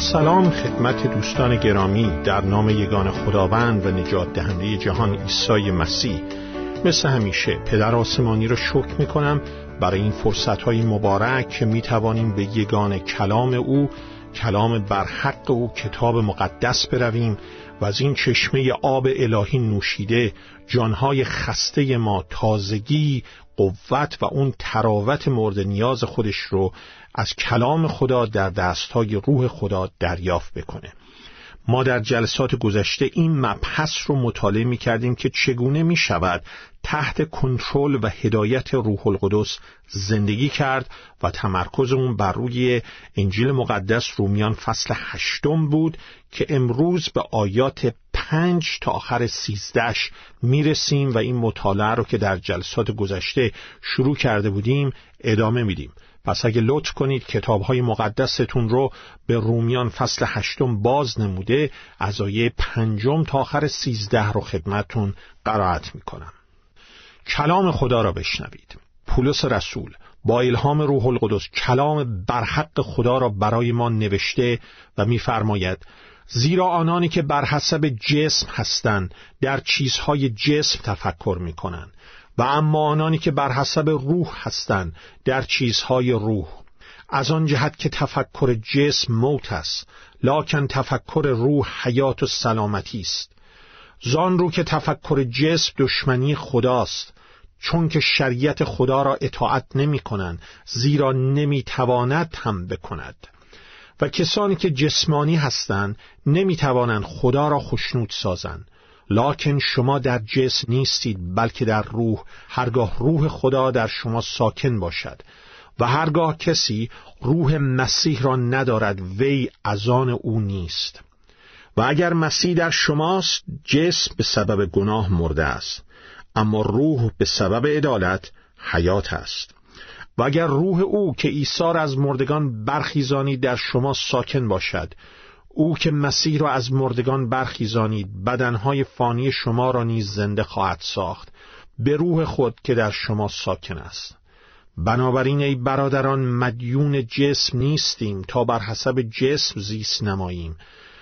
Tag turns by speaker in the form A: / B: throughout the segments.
A: سلام خدمت دوستان گرامی در نام یگان خداوند و نجات دهنده جهان عیسی مسیح. مثل همیشه پدر آسمانی را شکر می کنم برای این فرصت های مبارک که می توانیم به یگان کلام او کلام برحق او کتاب مقدس برویم و از این چشمه آب الهی نوشیده جانهای خسته ما تازگی قوت و اون تراوت مورد نیاز خودش رو از کلام خدا در دستهای روح خدا دریافت بکنه. ما در جلسات گذشته این مبحث رو مطالعه می کردیم که چگونه می شود تحت کنترل و هدایت روح القدس زندگی کرد و تمرکز اون بر روی انجیل مقدس رومیان فصل هشتم بود که امروز به آیات پنج تا آخر سیزدش می‌رسیم و این مطالعه رو که در جلسات گذشته شروع کرده بودیم ادامه میدیم. پس اگه لطف کنید کتاب های مقدستون رو به رومیان فصل هشتم باز نموده از آیه پنجم تا آخر سیزده رو خدمتون قرائت می‌کنم. کلام خدا را بشنوید. پولس رسول با الهام روح القدس کلام برحق خدا را برای ما نوشته و میفرماید زیرا آنانی که بر حسب جسم هستند در چیزهای جسم تفکر می‌کنند. و اما آنانی که بر حسب روح هستند در چیزهای روح. از آن جهت که تفکر جسم موت است لاکن تفکر روح حیات و سلامتی است. زان رو که تفکر جسم دشمنی خداست چون که شریعت خدا را اطاعت نمی کنند زیرا نمی تواند هم بکند. و کسانی که جسمانی هستند نمی توانند خدا را خشنود سازند. لاکن شما در جسم نیستید بلکه در روح. هرگاه روح خدا در شما ساکن باشد. و هرگاه کسی روح مسیح را ندارد وی از آن او نیست. و اگر مسیح در شماست جسم به سبب گناه مرده است. اما روح به سبب عدالت حیات است. و اگر روح او که عیسی از مردگان برخیزانی در شما ساکن باشد. او که مسیح را از مردگان برخیزانید بدنهای فانی شما را نیز زنده خواهد ساخت. به روح خود که در شما ساکن است. بنابراین ای برادران مدیون جسم نیستیم تا بر حسب جسم زیست نماییم.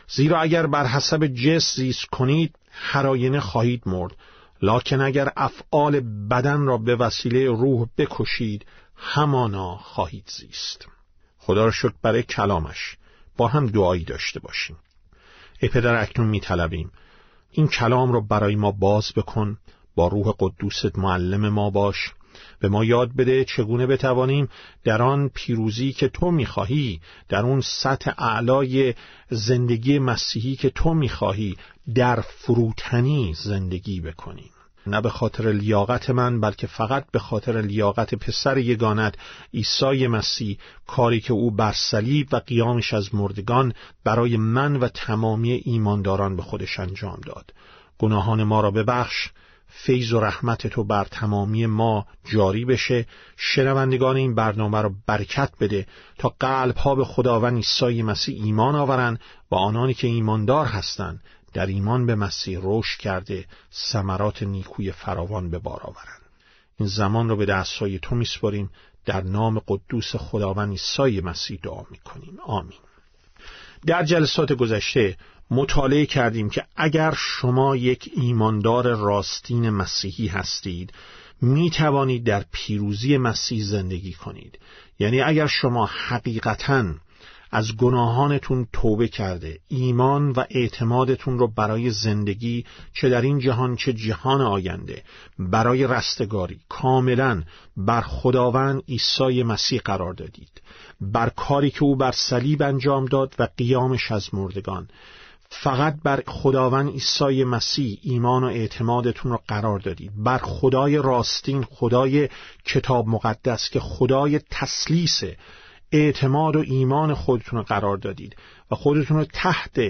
A: زیرا اگر بر حسب جسم زیست کنید هر خواهید مرد. لکن اگر افعال بدن را به وسیله روح بکشید همانا خواهید زیست. خدا را شکر برای کلامش. با هم دعایی داشته باشیم. ای پدر اکنون می طلبیم این کلام را برای ما باز بکن. با روح قدوست معلم ما باش. به ما یاد بده چگونه بتوانیم در آن پیروزی که تو می‌خواهی در اون سطح اعلای زندگی مسیحی که تو می‌خواهی در فروتنی زندگی بکنیم. نه به خاطر لیاقت من بلکه فقط به خاطر لیاقت پسر یگانت عیسی مسیح کاری که او بر صلیب و قیامش از مردگان برای من و تمامی ایمانداران به خودش انجام داد. گناهان ما را ببخش فیض و رحمت تو بر تمامی ما جاری بشه. شنوندگان این برنامه را برکت بده تا قلب ها به خداوند عیسی مسیح ایمان آورند و آنانی که ایماندار هستند در ایمان به مسیح رشد کرده ثمرات نیکوی فراوان به بار آورند. این زمان را به دستهای تو میسپاریم. در نام قدوس خداوند عیسی مسیح دعا می‌کنیم. آمین. در جلسات گذشته مطالعه کردیم که اگر شما یک ایماندار راستین مسیحی هستید می توانید در پیروزی مسیح زندگی کنید. یعنی اگر شما حقیقتاً از گناهانتون توبه کرده. ایمان و اعتمادتون رو برای زندگی چه در این جهان چه جهان آینده. برای رستگاری. کاملا بر خداوند عیسی مسیح قرار دادید. بر کاری که او بر صلیب انجام داد و قیامش از مردگان. فقط بر خداوند عیسی مسیح ایمان و اعتمادتون رو قرار دادید. بر خدای راستین خدای کتاب مقدس که خدای تسلیسه اعتماد و ایمان خودتون رو قرار دادید و خودتون رو تحت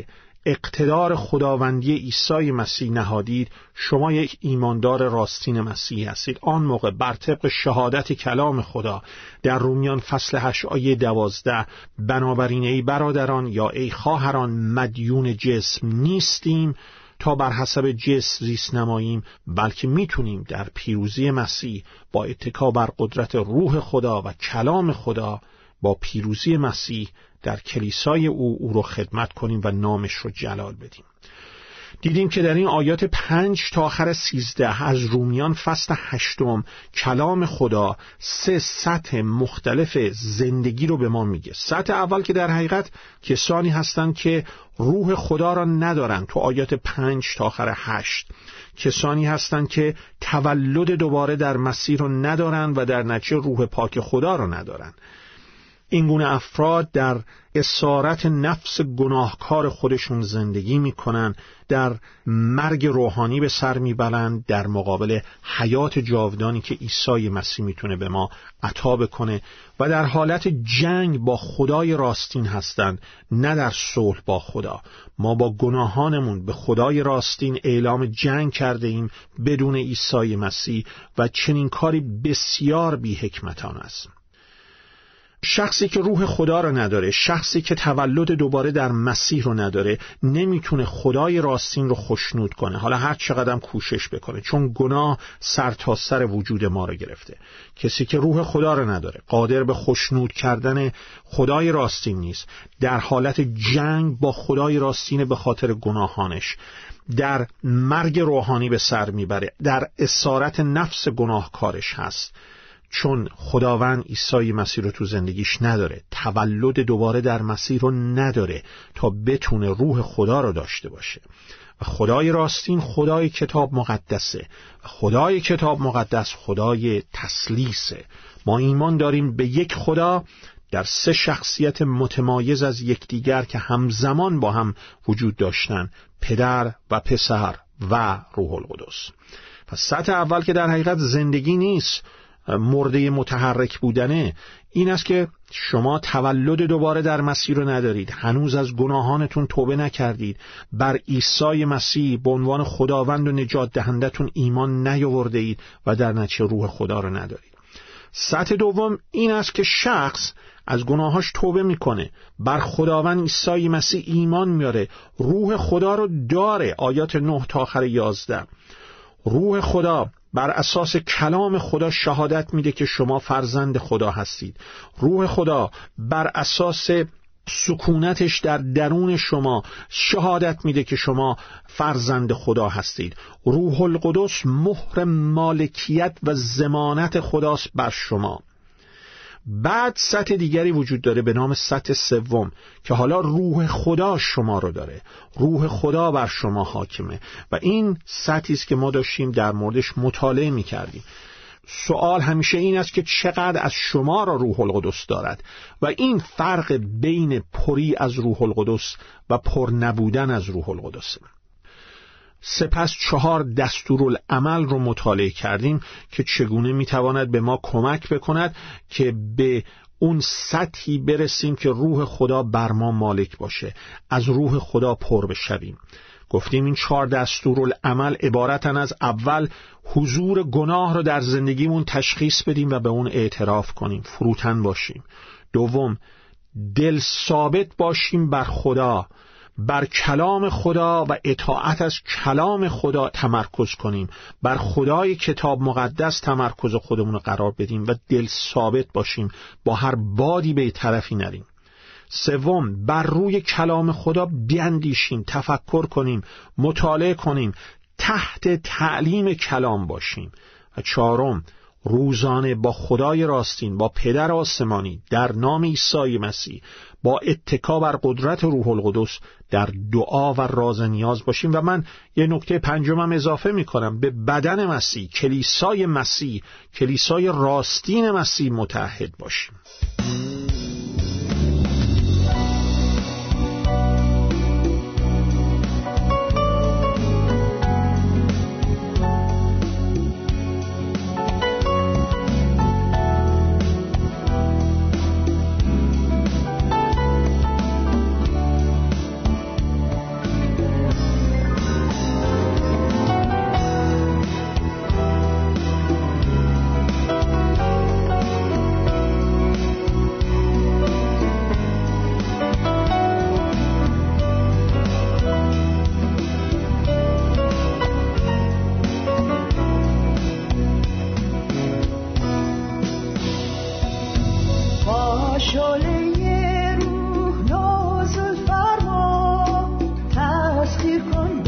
A: اقتدار خداوندی عیسی مسیح نهادید. شما یک ایماندار راستین مسیح هستید. آن موقع بر طبق شهادت کلام خدا در رومیان فصل هشت آیه دوازده بنابراین ای برادران یا ای خواهران مدیون جسم نیستیم تا بر حسب جسم زیست نماییم بلکه می‌تونیم در پیروزی مسیح با اتکا بر قدرت روح خدا و کلام خدا با پیروزی مسیح در کلیسای او او رو خدمت کنیم و نامش رو جلال بدیم. دیدیم که در این آیات پنج تا آخر سیزده از رومیان فصل هشتم کلام خدا سه سطح مختلف زندگی رو به ما میگه. سطح اول که در حقیقت کسانی هستند که روح خدا را ندارند تو آیات پنج تا آخر هشت کسانی هستند که تولد دوباره در مسیر رو ندارند و در نتیجه روح پاک خدا را ندارند این گونه افراد در اسارت نفس گناهکار خودشون زندگی می‌کنن در مرگ روحانی به سر می‌برند در مقابل حیات جاودانی که عیسی مسیح می‌تونه به ما عطا بکنه و در حالت جنگ با خدای راستین هستند نه در صلح با خدا. ما با گناهانمون به خدای راستین اعلام جنگ کرده ایم بدون عیسی مسیح و چنین کاری بسیار بی است. شخصی که روح خدا رو نداره شخصی که تولد دوباره در مسیح رو نداره نمی‌تونه خدای راستین رو خشنود کنه. حالا هر چقدر کوشش بکنه چون گناه سر تا سر وجود ما رو گرفته. کسی که روح خدا رو نداره قادر به خشنود کردن خدای راستین نیست. در حالت جنگ با خدای راستین به خاطر گناهانش. در مرگ روحانی به سر می‌بره. در اسارت نفس گناهکارش هست. چون خداوند عیسی مسیح رو تو زندگیش نداره تولد دوباره در مسیح رو نداره تا بتونه روح خدا رو داشته باشه. و خدای راستین خدای کتاب مقدسه. و خدای کتاب مقدس خدای تسلیسه. ما ایمان داریم به یک خدا در سه شخصیت متمایز از یکدیگر که همزمان با هم وجود داشتن پدر و پسر و روح القدس. پس سطح اول که در حقیقت زندگی نیست مرده متحرک بودنه این است که شما تولد دوباره در مسیر رو ندارید. هنوز از گناهانتون توبه نکردید. بر عیسی مسیح به عنوان خداوند و نجات دهندتون ایمان نیاورده اید و در نتیجه روح خدا رو ندارید. سطح دوم این است که شخص از گناهاش توبه می‌کنه. بر خداوند عیسی مسیح ایمان میاره روح خدا رو داره. آیات نه تا آخر یازده. روح خدا بر اساس کلام خدا شهادت میده که شما فرزند خدا هستید. روح خدا بر اساس سکونتش در درون شما شهادت میده که شما فرزند خدا هستید. روح القدس مهر مالکیت و زمانت خداست بر شما. بعد سطح دیگری وجود داره به نام سطح سوم که حالا روح خدا شما رو داره. روح خدا بر شما حاکمه. و این سطحی است که ما داشتیم در موردش مطالعه می کردیم سوال همیشه این است که چقدر از شما را روح القدس دارد؟ و این فرق بین پری از روح القدس و پر نبودن از روح القدس. سپس چهار دستورالعمل رو مطالعه کردیم که چگونه می‌تواند به ما کمک بکند که به اون سطحی برسیم که روح خدا بر ما مالک باشه از روح خدا پر بشویم. گفتیم این چهار دستورالعمل عبارتن از اول حضور گناه رو در زندگیمون تشخیص بدیم و به اون اعتراف کنیم فروتن باشیم. دوم دل ثابت باشیم بر خدا. بر کلام خدا و اطاعت از کلام خدا تمرکز کنیم. بر خدای کتاب مقدس تمرکز خودمون رو قرار بدیم و دل ثابت باشیم. با هر بادی به طرفی نریم. سوم بر روی کلام خدا بیندیشیم تفکر کنیم مطالعه کنیم تحت تعلیم کلام باشیم. و چهارم روزانه با خدای راستین با پدر آسمانی در نام عیسی مسیح با اتکا بر قدرت روح القدس در دعا و راز نیاز باشیم. و من یه نکته پنجمم اضافه می کنم به بدن مسیح کلیسای مسیح کلیسای راستین مسیح متحد باشیم.
B: Hadi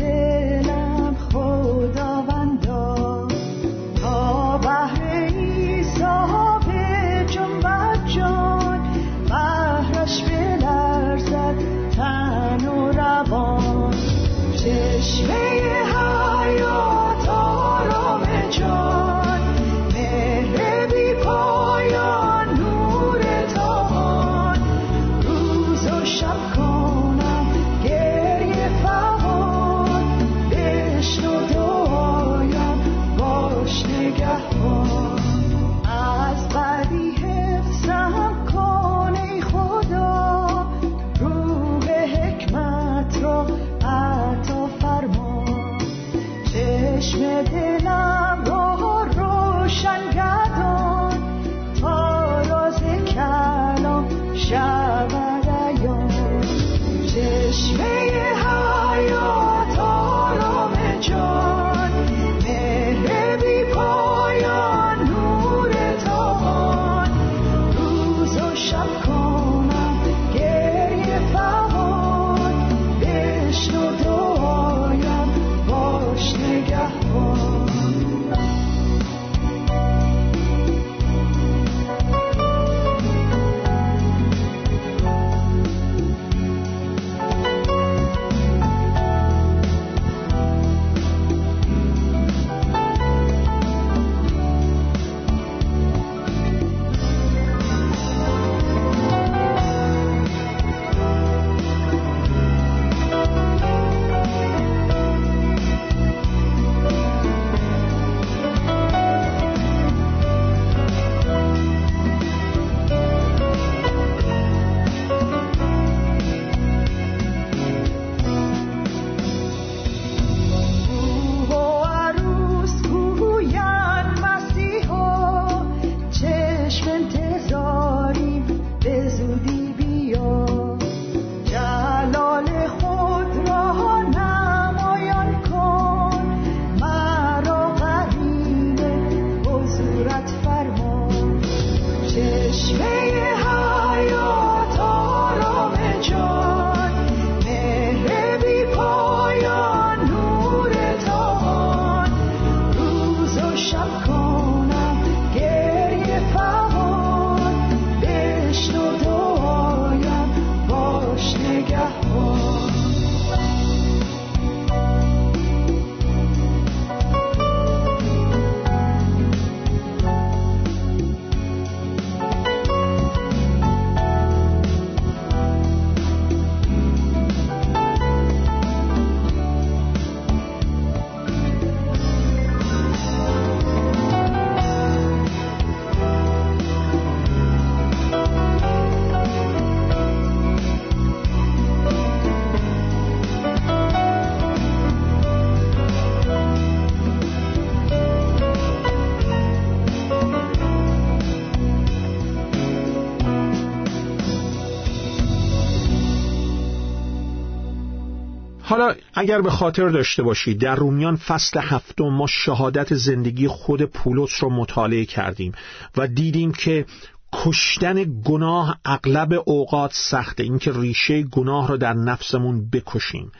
B: حالا اگر به خاطر داشته باشید در رومیان فصل هفتم ما شهادت زندگی خود پولس رو مطالعه کردیم و دیدیم که کشتن گناه اغلب اوقات سخته. اینکه ریشه گناه رو در نفسمون بکشیم.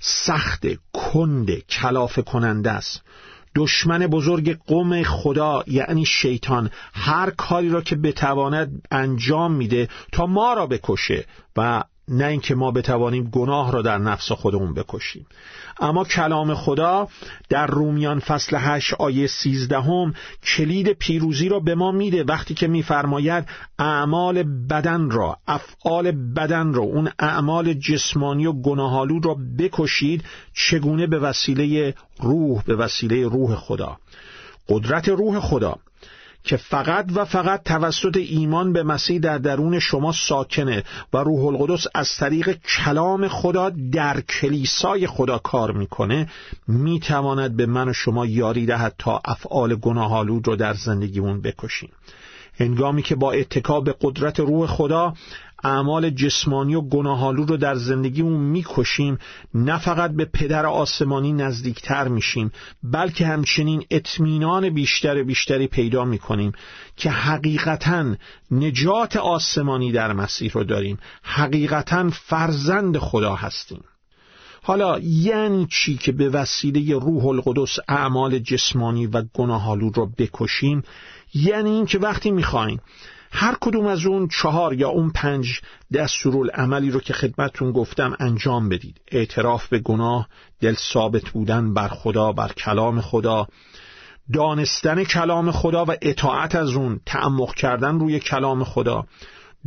B: سخت کند کلافه کننده است. دشمن بزرگ قوم خدا یعنی شیطان هر کاری را که بتواند انجام میده تا ما را بکشه و نه اینکه ما بتوانیم گناه را در نفس خودمون بکشیم. اما کلام خدا در رومیان فصل 8 آیه 13 هم کلید پیروزی را به ما میده وقتی که میفرماید اعمال بدن را افعال بدن را اون اعمال جسمانی و گناهالود را بکشید چگونه به وسیله روح به وسیله روح خدا؟ قدرت روح خدا که فقط و فقط توسط ایمان به مسیح در درون شما ساکنه و روح القدس از طریق کلام خدا در کلیسای خدا کار می‌کنه می‌تواند به من و شما یاری دهد تا افعال گناهالود رو در زندگیمون بکشیم. هنگامی که با اتکا به قدرت روح خدا
A: اعمال جسمانی و گناهالو رو در زندگیمون می‌کشیم نه فقط به پدر آسمانی نزدیکتر میشیم بلکه همچنین اطمینان بیشتر بیشتری پیدا می‌کنیم که حقیقتا نجات آسمانی در مسیح رو داریم. حقیقتا فرزند خدا هستیم. حالا یعنی چی که به وسیله روح القدس اعمال جسمانی و گناهالو رو بکشیم؟ یعنی این که وقتی می‌خوایم هر کدوم از اون چهار یا اون پنج دستورالعملی رو که خدمتتون گفتم انجام بدید. اعتراف به گناه دل ثابت بودن بر خدا بر کلام خدا دانستن کلام خدا و اطاعت از اون تعمق کردن روی کلام خدا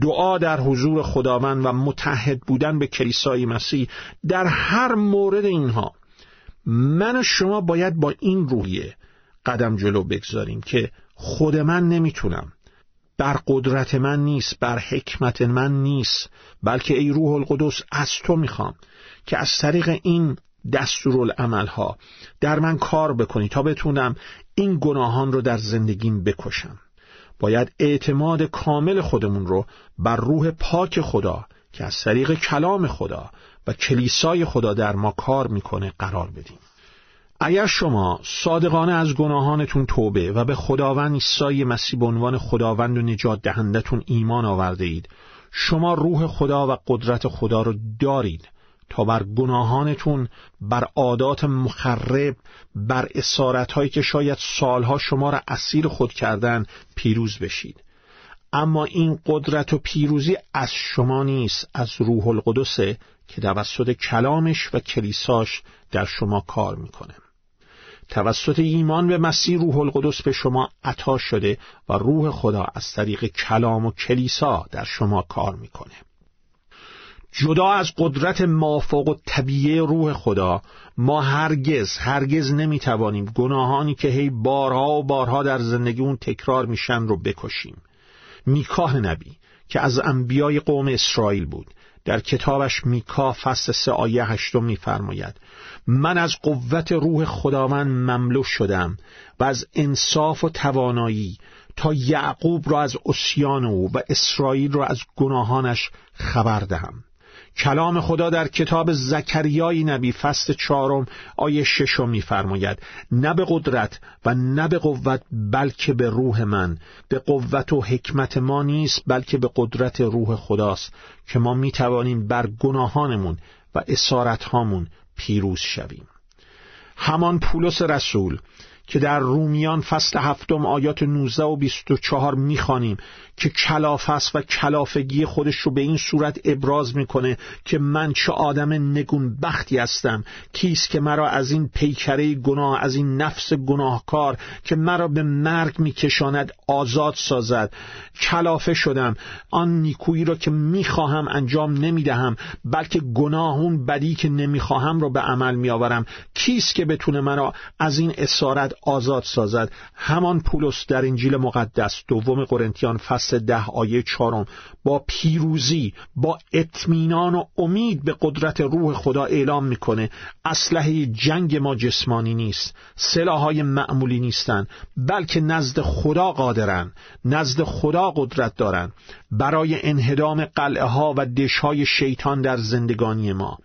A: دعا در حضور خداوند و متحد بودن به کلیسای مسیح. در هر مورد اینها من و شما باید با این روحیه قدم جلو بگذاریم که خود من نمی‌تونم بر قدرت من نیست بر حکمت من نیست بلکه ای روح القدس از تو می‌خوام که از طریق این دستورالعمل ها در من کار بکنی تا بتونم این گناهان رو در زندگیم بکشم. باید اعتماد کامل خودمون رو بر روح پاک خدا که از طریق کلام خدا و کلیسای خدا در ما کار می‌کنه قرار بدیم. اگر شما صادقانه از گناهانتون توبه و به خداوند عیسی مسیح به عنوان خداوند و نجات دهندتون ایمان آورده اید شما روح خدا و قدرت خدا رو دارید تا بر گناهانتون بر عادات مخرب بر اسارت هایی که شاید سالها شما را اسیر خود کردن پیروز بشید. اما این قدرت و پیروزی از شما نیست از روح القدسه که توسط کلامش و کلیساش در شما کار می‌کنه. توسط ایمان به مسیح روح القدس به شما عطا شده و روح خدا از طریق کلام و کلیسا در شما کار می‌کنه. جدا از قدرت مافوق و طبیعه روح خدا ما هرگز هرگز نمی‌توانیم گناهانی که هی بارها و بارها در زندگی اون تکرار میشن رو بکشیم. میکاه نبی که از انبیای قوم اسرائیل بود در کتابش میکا فصل سه آیه هشتم میفرماید من از قوت روح خداوند مملو شدم و از انصاف و توانایی تا یعقوب را از اسیان او و اسرائیل را از گناهانش خبر دهم. کلام خدا در کتاب زکریای نبی فصل چهارم آیه ششم میفرماید نه به قدرت و نه به قوت بلکه به روح من. به قوت و حکمت ما نیست بلکه به قدرت روح خداست که ما می‌توانیم بر گناهانمون و اسارتهامون پیروز شویم. همان پولس رسول که در رومیان فصل هفتم آیات 19 و 24 می‌خوانیم که کلافس و کلافگی خودش رو به این صورت ابراز می‌کنه که من چه آدم نگون بختی هستم. کیست که مرا از این پیکره گناه از این نفس گناهکار که مرا به مرگ میکشاند آزاد سازد. کلافه شدم. آن نیکویی را که می‌خواهم انجام نمی‌دهم بلکه گناهون بدی که نمی‌خواهم را به عمل میآورم. کیست که بتونه مرا از این اسارت آزاد سازد. همان پولس در انجیل مقدس دوم قرنتیان فصل ده آیه چهارم. با پیروزی با اطمینان و امید به قدرت روح خدا اعلام می‌کنه. اسلحه جنگ ما جسمانی نیست. سلاحهای معمولی نیستند بلکه نزد خدا قادرن نزد خدا قدرت دارن. برای انهدام قلعه ها و دشهای شیطان در زندگانی ما.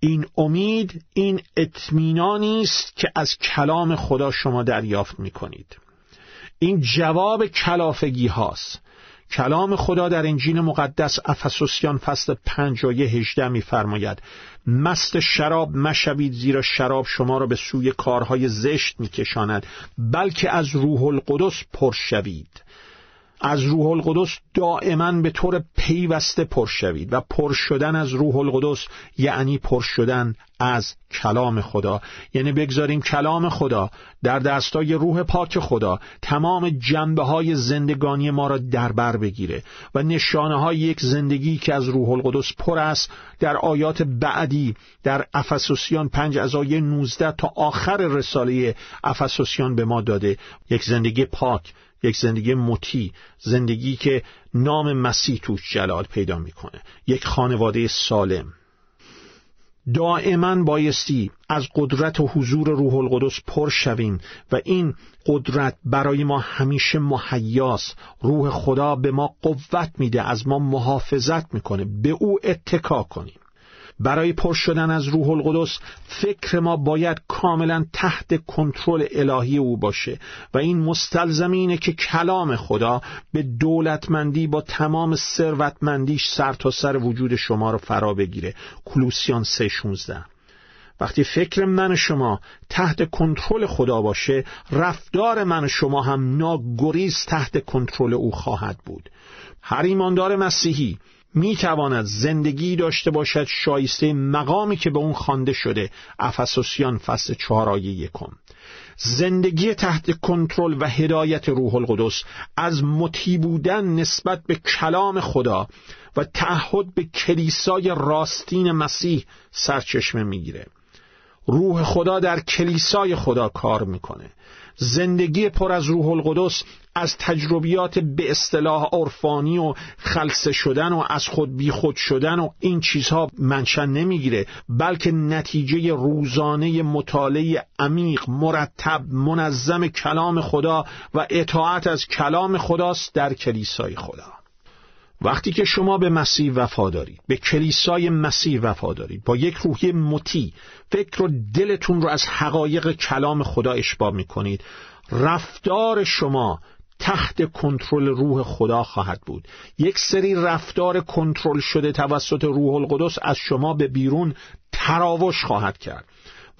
A: این امید این اطمینانی است که از کلام خدا شما دریافت می کنید این جواب کلافگی هاست. کلام خدا در انجیل مقدس افسوسیان فصل پنج آیه هجده میفرماید مست شراب مشوید زیرا شراب شما را به سوی کارهای زشت میکشاند بلکه از روح القدس پر شوید. از روح القدس دائما به طور پیوسته پر شوید و پر شدن از روح القدس یعنی پر شدن از کلام خدا. یعنی بگذاریم کلام خدا در دستای روح پاک خدا تمام جنبه های زندگانی ما را در بر بگیره و نشانه های یک زندگی که از روح القدس پر است در آیات بعدی در افسوسیان پنج از آیه 19 تا آخر رساله افسوسیان به ما داده. یک زندگی پاک یک زندگی مطیع زندگی که نام مسیح توش جلال پیدا می‌کنه یک خانواده سالم. دائما بایستی از قدرت و حضور روح القدس پر شویم و این قدرت برای ما همیشه مهیاس. روح خدا به ما قوت میده از ما محافظت می‌کنه به او اتکا کنیم. برای پر شدن از روح القدس فکر ما باید کاملا تحت کنترل الهی او باشه و این مستلزم اینه که کلام خدا به دولتمندی با تمام ثروتمندیش سر تا سر وجود شما رو فرا بگیره. کلوسیان 3:16 وقتی فکر من شما تحت کنترل خدا باشه رفتار من شما هم ناگریز تحت کنترل او خواهد بود. هر ایماندار مسیحی می تواند زندگی داشته باشد شایسته مقامی که به اون خوانده شده. افسوسیان فصل چهار آیه یکم. زندگی تحت کنترل و هدایت روح القدس از مطیع بودن نسبت به کلام خدا و تعهد به کلیسای راستین مسیح سرچشمه می‌گیره. روح خدا در کلیسای خدا کار می‌کنه. زندگی پر از روح القدس از تجربیات به اصطلاح عرفانی و خلصه شدن و از خود بی خود شدن و این چیزها منشن نمی‌گیره بلکه نتیجه روزانه مطالعه عمیق مرتب منظم کلام خدا و اطاعت از کلام خداست در کلیسای خدا. وقتی که شما به مسیح وفا دارید به کلیسای مسیح وفا دارید با یک روحی مطیع فکر و دلتون رو از حقایق کلام خدا اشباه می‌کنید. رفتار شما تحت کنترل روح خدا خواهد بود. یک سری رفتار کنترل شده توسط روح القدس از شما به بیرون تراوش خواهد کرد.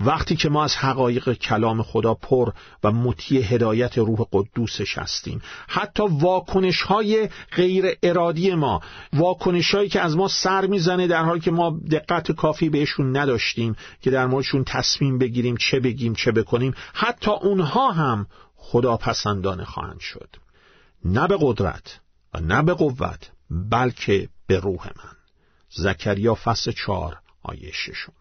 A: وقتی که ما از حقایق کلام خدا پر و مطیع هدایت روح قدوسش هستیم حتی واکنش های غیر ارادی ما واکنش هایی که از ما سر می‌زنه در حالی که ما دقت کافی بهشون نداشتیم که در موردشون تصمیم بگیریم چه بگیم چه بکنیم حتی اونها هم خدا پسندانه خواهند شد. نه به قدرت و نه به قوت بلکه به روح من. زکریا فصل چار آیه ششم.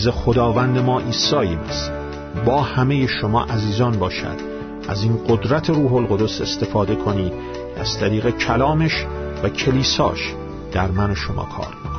A: فیض خداوند ما عیسی مسیح با همه شما عزیزان باشد. از این قدرت روح القدس استفاده کنید از طریق کلامش و کلیساش در من و شما کار آمین